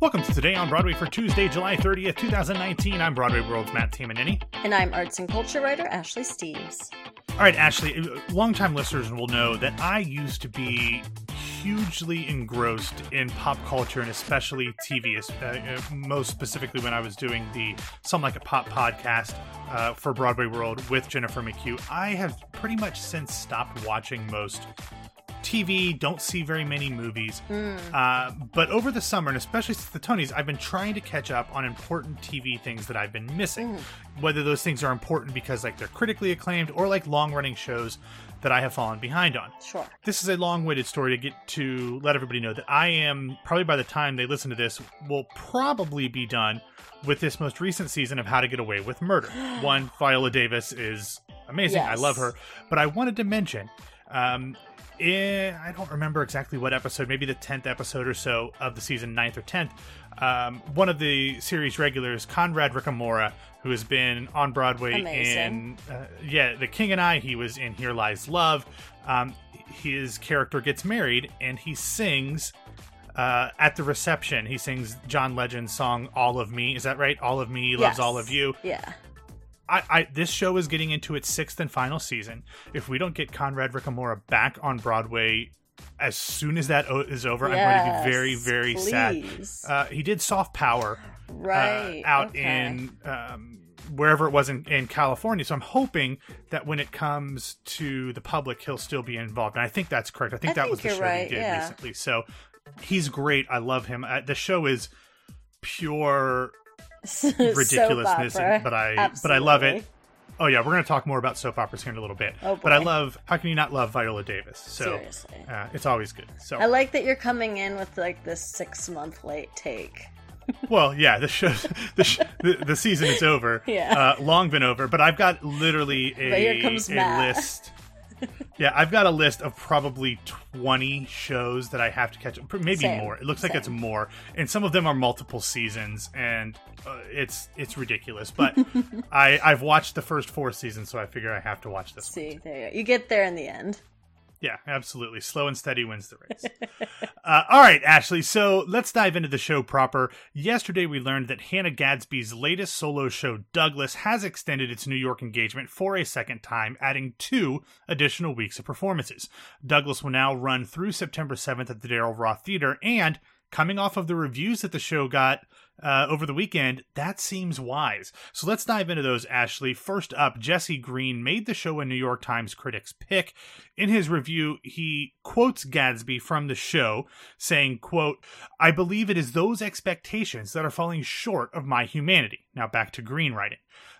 Welcome to Today on Broadway for Tuesday, July 30th, 2019. I'm Broadway World's Matt Tamanini. And I'm arts and culture writer Ashley Steves. All right, Ashley, longtime listeners will know that I used to be hugely engrossed in pop culture and especially TV, uh, uh, most specifically when I was doing the Some Like a Pop podcast uh, for Broadway World with Jennifer McHugh. I have pretty much since stopped watching most TV, don't see very many movies. Mm. Uh, but over the summer, and especially since the Tonys, I've been trying to catch up on important TV things that I've been missing. Mm. Whether those things are important because like they're critically acclaimed or like long running shows that I have fallen behind on. Sure. This is a long winded story to get to let everybody know that I am probably by the time they listen to this will probably be done with this most recent season of How to Get Away with Murder. One, Viola Davis is amazing. Yes. I love her. But I wanted to mention um, in, I don't remember exactly what episode, maybe the 10th episode or so of the season, 9th or 10th, um, one of the series regulars, Conrad Ricamora, who has been on Broadway Amazing. in, uh, yeah, The King and I, he was in Here Lies Love. Um, his character gets married and he sings uh, at the reception. He sings John Legend's song "All of Me." Is that right? All of me loves yes. all of you. Yeah. I, I, this show is getting into its sixth and final season. If we don't get Conrad Ricamora back on Broadway as soon as that is over, yes, I'm going to be very, very please. sad. Uh, he did Soft Power, uh, right? Uh, out okay. in um, wherever it was in, in California. So I'm hoping that when it comes to the public, he'll still be involved. And I think that's correct. I think I that think was the show right, he did yeah. recently. So he's great. I love him. Uh, the show is pure ridiculousness, but I Absolutely. but I love it. Oh yeah, we're going to talk more about soap operas here in a little bit. Oh, but I love. How can you not love Viola Davis? So Seriously. uh, it's always good. So I like that you're coming in with like this six month late take. well, yeah, the show, the, sh- the the season is over. Yeah. uh, long been over. But I've got literally a, a list. yeah, I've got a list of probably twenty shows that I have to catch. Maybe Same, more. It looks like same. it's more, and some of them are multiple seasons, and uh, it's it's ridiculous. But I I've watched the first four seasons, so I figure I have to watch this. one. See, there you go. You get there in the end. Yeah, absolutely. Slow and steady wins the race. uh, all right, Ashley. So let's dive into the show proper. Yesterday, we learned that Hannah Gadsby's latest solo show, Douglas, has extended its New York engagement for a second time, adding two additional weeks of performances. Douglas will now run through September 7th at the Daryl Roth Theater, and coming off of the reviews that the show got uh, over the weekend, that seems wise. So let's dive into those, Ashley. First up, Jesse Green made the show a New York Times critic's pick. In his review, he quotes Gadsby from the show, saying, quote, I believe it is those expectations that are falling short of my humanity. Now back to Green writing.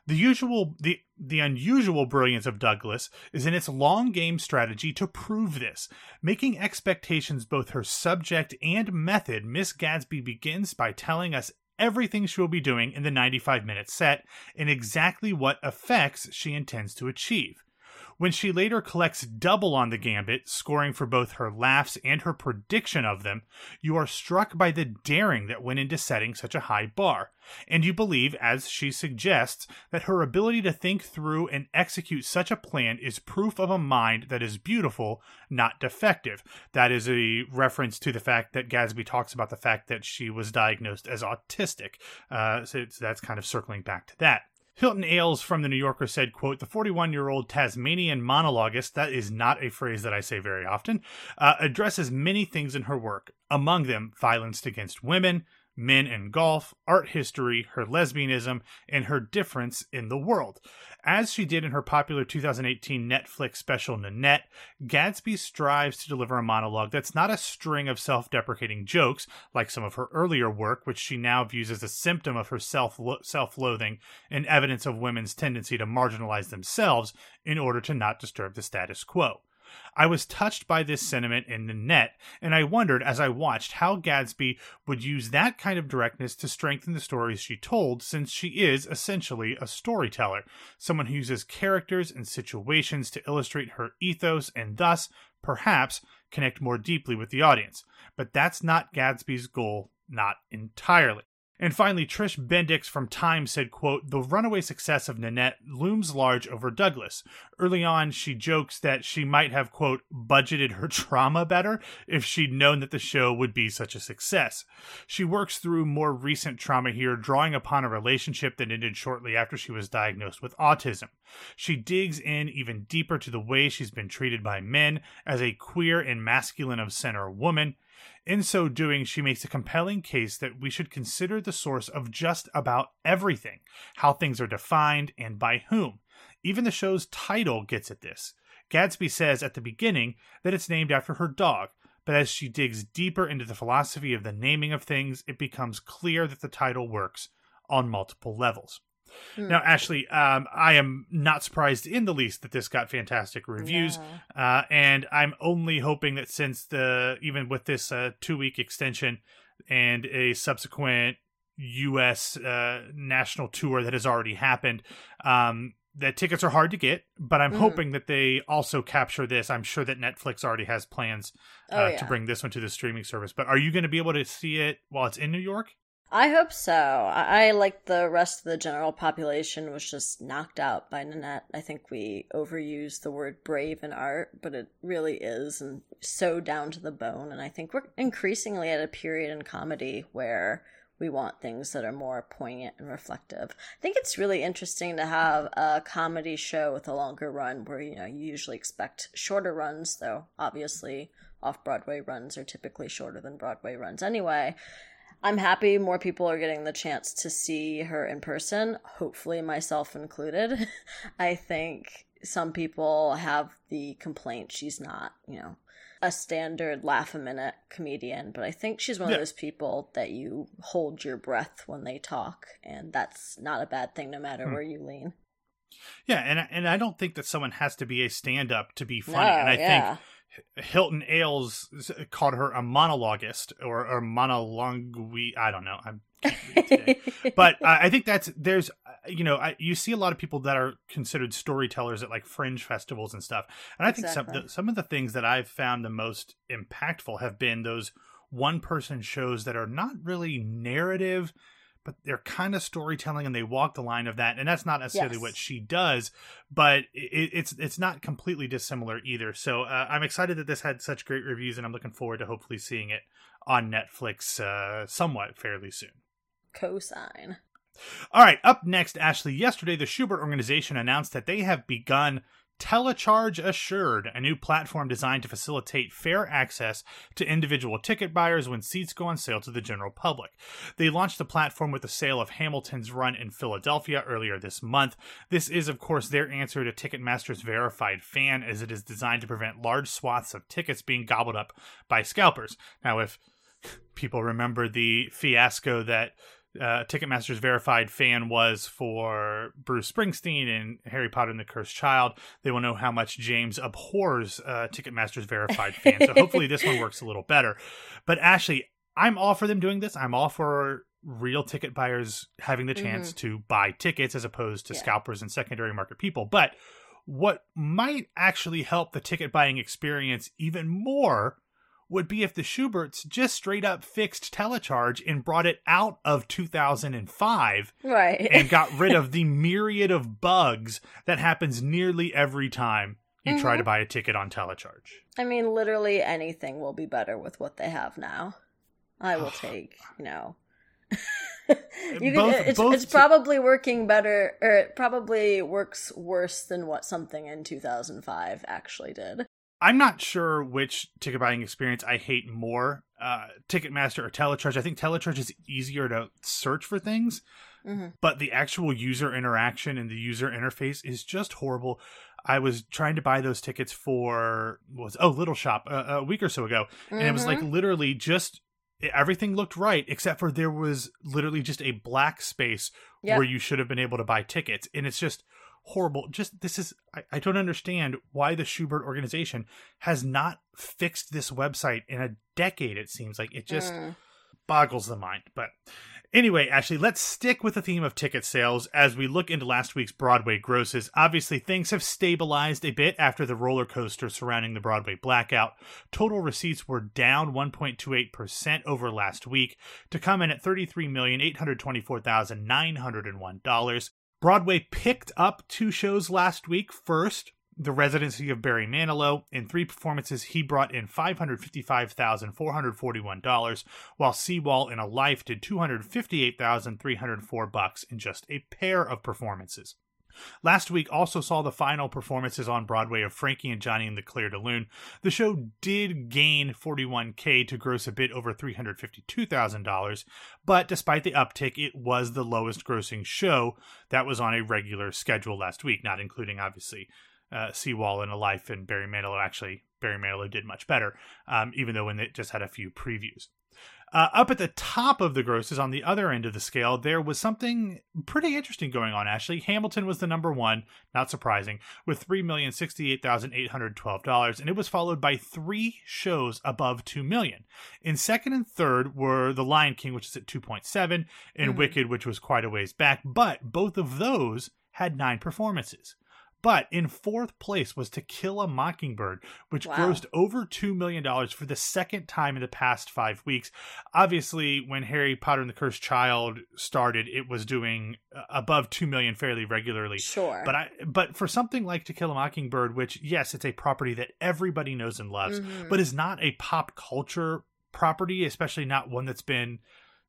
The usual the the unusual brilliance of Douglas is in its long game strategy to prove this. Making expectations both her subject and method, Miss Gadsby begins by telling us everything she will be doing in the 95 minute set and exactly what effects she intends to achieve. When she later collects double on the gambit, scoring for both her laughs and her prediction of them, you are struck by the daring that went into setting such a high bar. And you believe, as she suggests, that her ability to think through and execute such a plan is proof of a mind that is beautiful, not defective. That is a reference to the fact that Gadsby talks about the fact that she was diagnosed as autistic. Uh, so that's kind of circling back to that. Hilton Als from the New Yorker said, quote, the 41 year old Tasmanian monologuist, that is not a phrase that I say very often, uh, addresses many things in her work, among them violence against women, men and golf, art history, her lesbianism, and her difference in the world. As she did in her popular 2018 Netflix special Nanette, Gadsby strives to deliver a monologue that's not a string of self deprecating jokes, like some of her earlier work, which she now views as a symptom of her self loathing and evidence of women's tendency to marginalize themselves in order to not disturb the status quo. I was touched by this sentiment in Nanette, and I wondered as I watched how Gadsby would use that kind of directness to strengthen the stories she told, since she is essentially a storyteller, someone who uses characters and situations to illustrate her ethos and thus, perhaps, connect more deeply with the audience. But that's not Gadsby's goal, not entirely. And finally, Trish Bendix from Time said, quote, The runaway success of Nanette looms large over Douglas. Early on, she jokes that she might have, quote, budgeted her trauma better if she'd known that the show would be such a success. She works through more recent trauma here, drawing upon a relationship that ended shortly after she was diagnosed with autism. She digs in even deeper to the way she's been treated by men as a queer and masculine of center woman in so doing, she makes a compelling case that we should consider the source of just about everything, how things are defined, and by whom. Even the show's title gets at this. Gadsby says at the beginning that it's named after her dog, but as she digs deeper into the philosophy of the naming of things, it becomes clear that the title works on multiple levels. Hmm. Now, Ashley, um, I am not surprised in the least that this got fantastic reviews, uh, and I'm only hoping that since the even with this uh, two week extension and a subsequent U.S. Uh, national tour that has already happened, um, that tickets are hard to get. But I'm Mhm. hoping that they also capture this. I'm sure that Netflix already has plans uh, Oh, yeah. to bring this one to the streaming service. But are you going to be able to see it while it's in New York? I hope so. I, I like the rest of the general population was just knocked out by Nanette. I think we overuse the word brave in art, but it really is and so down to the bone. And I think we're increasingly at a period in comedy where we want things that are more poignant and reflective. I think it's really interesting to have a comedy show with a longer run where you know you usually expect shorter runs, though obviously off Broadway runs are typically shorter than Broadway runs anyway. I'm happy more people are getting the chance to see her in person, hopefully myself included. I think some people have the complaint she's not, you know, a standard laugh a minute comedian, but I think she's one Yeah. of those people that you hold your breath when they talk, and that's not a bad thing no matter Hmm. where you lean. Yeah, and and I don't think that someone has to be a stand up to be funny. No, and I yeah. think Hilton Als called her a monologuist or or monologue. I don't know. I'm can't read today. but uh, I think that's there's uh, you know I, you see a lot of people that are considered storytellers at like fringe festivals and stuff, and I think some the, some of the things that I've found the most impactful have been those one person shows that are not really narrative. But they're kind of storytelling, and they walk the line of that, and that's not necessarily Yes. what she does. But it, it's it's not completely dissimilar either. So uh, I'm excited that this had such great reviews, and I'm looking forward to hopefully seeing it on Netflix uh, somewhat fairly soon. Cosign. All right, up next, Ashley. Yesterday, the Shubert organization announced that they have begun Telecharge Assured, a new platform designed to facilitate fair access to individual ticket buyers when seats go on sale to the general public. They launched the platform with the sale of Hamilton's run in Philadelphia earlier this month. This is, of course, their answer to Ticketmaster's verified fan, as it is designed to prevent large swaths of tickets being gobbled up by scalpers. Now, if people remember the fiasco that uh, Ticketmaster's verified fan was for Bruce Springsteen and Harry Potter and the Cursed Child, they will know how much James abhors uh, Ticketmaster's verified fan. So hopefully this one works a little better. But Ashley, I'm all for them doing this. I'm all for real ticket buyers having the chance to buy tickets as opposed to Yeah. scalpers and secondary market people. But what might actually help the ticket buying experience even more would be if the Shuberts just straight up fixed telecharge and brought it out of 2005 Right. and got rid of the myriad of bugs that happens nearly every time you try Mhm. to buy a ticket on telecharge. I mean, literally anything will be better with what they have now. I will take, you know. you Both- can, it's, both it's probably working better, or it probably works worse than what something in 2005 actually did. I'm not sure which ticket buying experience I hate more, uh, Ticketmaster or Telecharge. I think Telecharge is easier to search for things, Mhm. but the actual user interaction and the user interface is just horrible. I was trying to buy those tickets for was oh Little Shop uh, a week or so ago, and it was like Mhm. literally just everything looked right except for there was literally just a black space Yep. where you should have been able to buy tickets, and it's just horrible. Just this is I, I don't understand why the Shubert organization has not fixed this website in a decade. It seems like it just Mm. boggles the mind. But Anyway, Ashley, let's stick with the theme of ticket sales as we look into last week's Broadway grosses. Obviously, things have stabilized a bit after the roller coaster surrounding the Broadway blackout. Total receipts were down 1.28% over last week to come in at $33,824,901. Broadway picked up two shows last week. First, the residency of Barry Manilow. In three performances, he brought in $555,441, while Seawall in a Life did 258,304 bucks in just a pair of performances. Last week also saw the final performances on Broadway of Frankie and Johnny in the Clair de Lune. The show did gain 41k to gross a bit over $352,000, but despite the uptick, it was the lowest grossing show that was on a regular schedule last week, not including obviously uh, Seawall and a Life and Barry Manilow. Actually, Barry Manilow did much better, um, even though when it just had a few previews. Uh, up at the top of the grosses, on the other end of the scale, there was something pretty interesting going on. Actually, Hamilton was the number one, not surprising, with three million sixty-eight thousand eight hundred twelve dollars, and it was followed by three shows above two million. In second and third were The Lion King, which is at two point seven, and Mhm. Wicked, which was quite a ways back, but both of those had nine performances. But in fourth place was To Kill a Mockingbird, which Wow. grossed over $2 million for the second time in the past five weeks. Obviously, when Harry Potter and the Cursed Child started, it was doing uh, above 2 million fairly regularly. Sure. But I but for something like To Kill a Mockingbird, which yes, it's a property that everybody knows and loves, Mhm. but is not a pop culture property, especially not one that's been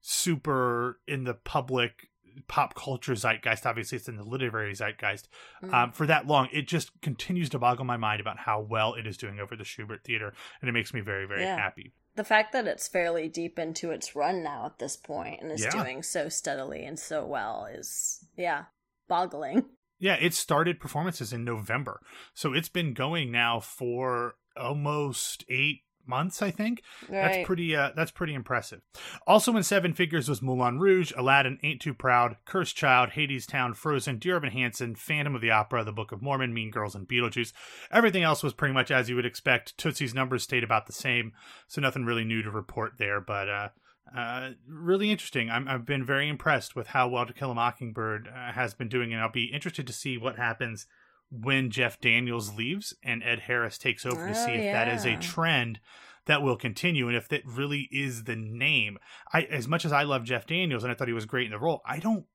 super in the public pop culture zeitgeist. Obviously, it's in the literary zeitgeist Mhm. um, for that long. It just continues to boggle my mind about how well it is doing over the Shubert Theater, and it makes me very, very Yeah. happy. the fact that it's fairly deep into its run now at this point and is Yeah. doing so steadily and so well is yeah boggling Yeah, it started performances in November, so it's been going now for almost eight months, I think. That's pretty. Uh, that's pretty impressive. Also in seven figures was Moulin Rouge, Aladdin, Ain't Too Proud, Cursed Child, Hadestown, Frozen, Dear Evan Hansen, Phantom of the Opera, The Book of Mormon, Mean Girls, and Beetlejuice. Everything else was pretty much as you would expect. Tootsie's numbers stayed about the same, so nothing really new to report there. But uh, uh, really interesting. I'm, I've been very impressed with how well To Kill a Mockingbird uh, has been doing, and I'll be interested to see what happens when Jeff Daniels leaves and Ed Harris takes over to Oh, see if that is a trend that will continue and if that really is the name. I as much as I love Jeff Daniels and I thought he was great in the role, I don't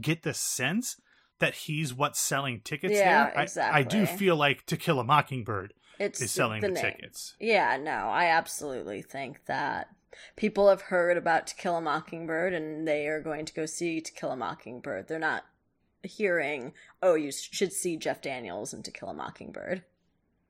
get the sense that he's what's selling tickets Yeah, there. I, I do feel like To Kill a Mockingbird it's is selling the, name. tickets. yeah no i absolutely think that people have heard about to kill a mockingbird and they are going to go see to kill a mockingbird they're not hearing oh you should see jeff daniels and to kill a mockingbird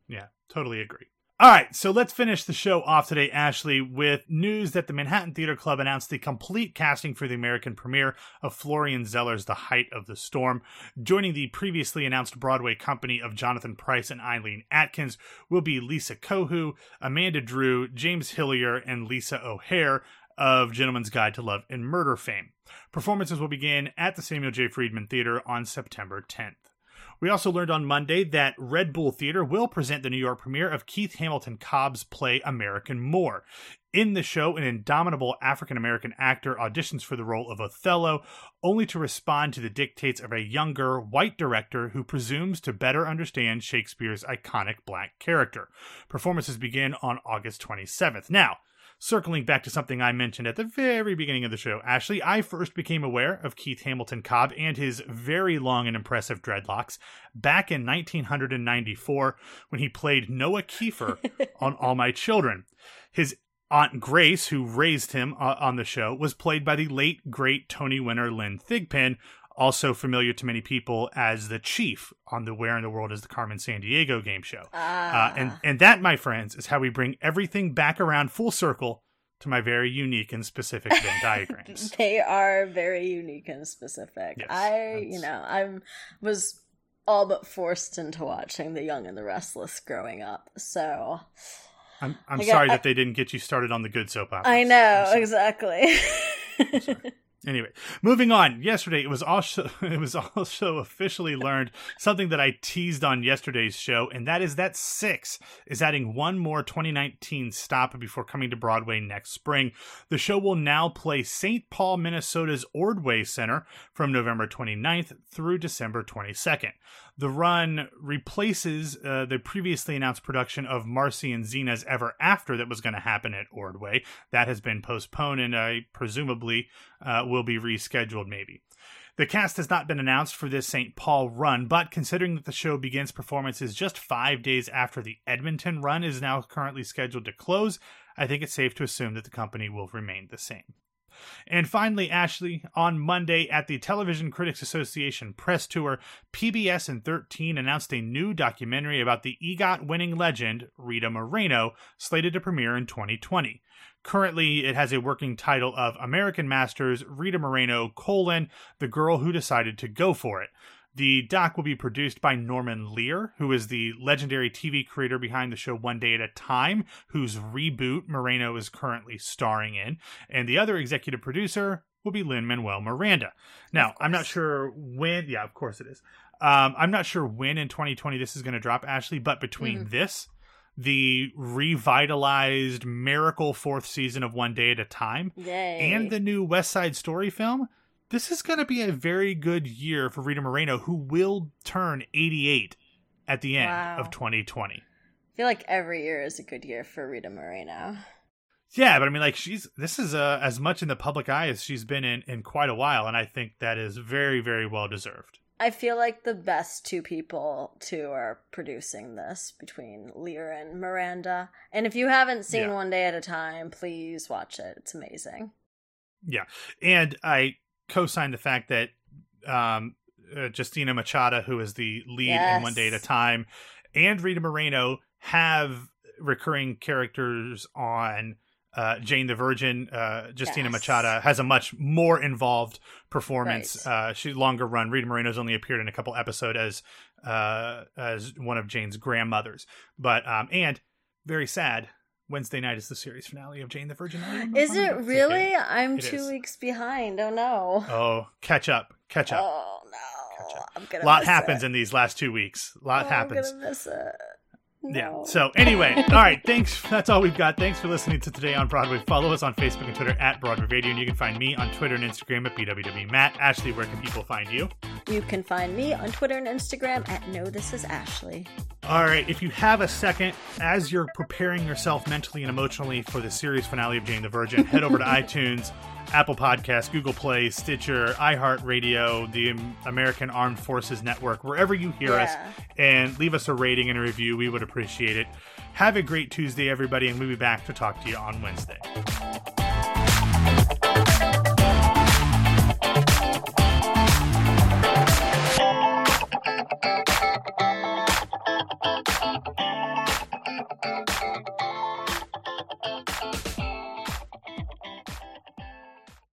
Yeah, totally agree. All right, so let's finish the show off today, Ashley, with news that the Manhattan Theater Club announced the complete casting for the American premiere of Florian Zeller's The Height of the Storm. Joining the previously announced Broadway company of Jonathan Pryce and Eileen Atkins will be Lisa Cohu, Amanda Drew, James Hillier, and Lisa O'Hare of Gentleman's Guide to Love and Murder fame. Performances will begin at the Samuel J. Friedman Theater on September 10th. We also learned on Monday that Red Bull Theater will present the New York premiere of Keith Hamilton Cobb's play American Moor. In the show, an indomitable African American actor auditions for the role of Othello, only to respond to the dictates of a younger, white director who presumes to better understand Shakespeare's iconic black character. Performances begin on August 27th. Now, circling back to something I mentioned at the very beginning of the show, Ashley, I first became aware of Keith Hamilton Cobb and his very long and impressive dreadlocks back in 1994 when he played Noah Keefer on All My Children. His Aunt Grace, who raised him uh, on the show, was played by the late, great Tony winner Lynn Thigpen, also familiar to many people as the Chief on the Where in the World is the Carmen Sandiego game show. ah Uh, and and that, my friends, is how we bring everything back around full circle to my very unique and specific Venn diagrams. they are very unique and specific. Yes, I, that's- you know, I was all but forced into watching The Young and the Restless growing up. So I'm I'm got- sorry I- that they didn't get you started on the good soap operas. I know exactly. Anyway, moving on. Yesterday, it was also it was also officially learned something that I teased on yesterday's show, and that is that Six is adding one more 2019 stop before coming to Broadway next spring. The show will now play St. Paul, Minnesota's Ordway Center from November 29th through December 22nd. The run replaces uh, the previously announced production of Marcy and Zena's Ever After that was going to happen at Ordway. That has been postponed and uh, presumably uh, will be rescheduled, maybe. The cast has not been announced for this St. Paul run, but considering that the show begins performances just five days after the Edmonton run is now currently scheduled to close, I think it's safe to assume that the company will remain the same. And finally, Ashley, on Monday at the Television Critics Association press tour, PBS and 13 announced a new documentary about the EGOT winning legend, Rita Moreno, slated to premiere in 2020. Currently, it has a working title of American Masters Rita Moreno, colon, the girl who decided to go for it. The doc will be produced by Norman Lear, who is the legendary TV creator behind the show One Day at a Time, whose reboot Moreno is currently starring in. And the other executive producer will be Lin Manuel Miranda. Now, I'm not sure when, yeah, of course it is. Um, I'm not sure when in 2020 this is going to drop, Ashley, but between mm-hmm. this, the revitalized miracle fourth season of One Day at a Time, Yay. and the new West Side Story film, this is going to be a very good year for Rita Moreno, who will turn 88 at the end wow. of 2020. I feel like every year is a good year for Rita Moreno. Yeah, but I mean, like she's this is uh, as much in the public eye as she's been in in quite a while, and I think that is very, very well deserved. I feel like the best two people to are producing this between Lear and Miranda. And if you haven't seen yeah. One Day at a Time, please watch it. It's amazing. Yeah, and I co-sign the fact that um, uh, Justina Machado, who is the lead yes. in One Day at a Time, and Rita Moreno have recurring characters on uh, Jane the Virgin. Uh, Justina yes. Machado has a much more involved performance. Right. Uh, she longer run. Rita Moreno's only appeared in a couple episodes as uh, as one of Jane's grandmothers, but um, and very sad. Wednesday night is the series finale of Jane the Virgin. Is it really? It. I'm it two is. weeks behind. Oh no. Oh, catch up, catch up. Oh no, catch up. I'm gonna. A lot happens it. in these last two weeks. A lot oh, happens. I'm gonna miss it. Yeah. So anyway, all right. Thanks. That's all we've got. Thanks for listening to Today on Broadway. Follow us on Facebook and Twitter at Broadway Radio, and you can find me on Twitter and Instagram at BWW Matt. Ashley, where can people find you? You can find me on Twitter and Instagram at No This Is Ashley. All right. If you have a second, as you're preparing yourself mentally and emotionally for the series finale of Jane the Virgin, head over to iTunes. Apple Podcasts, Google Play, Stitcher, iHeartRadio, the American Armed Forces Network, wherever you hear yeah. us, and leave us a rating and a review. We would appreciate it. Have a great Tuesday, everybody, and we'll be back to talk to you on Wednesday.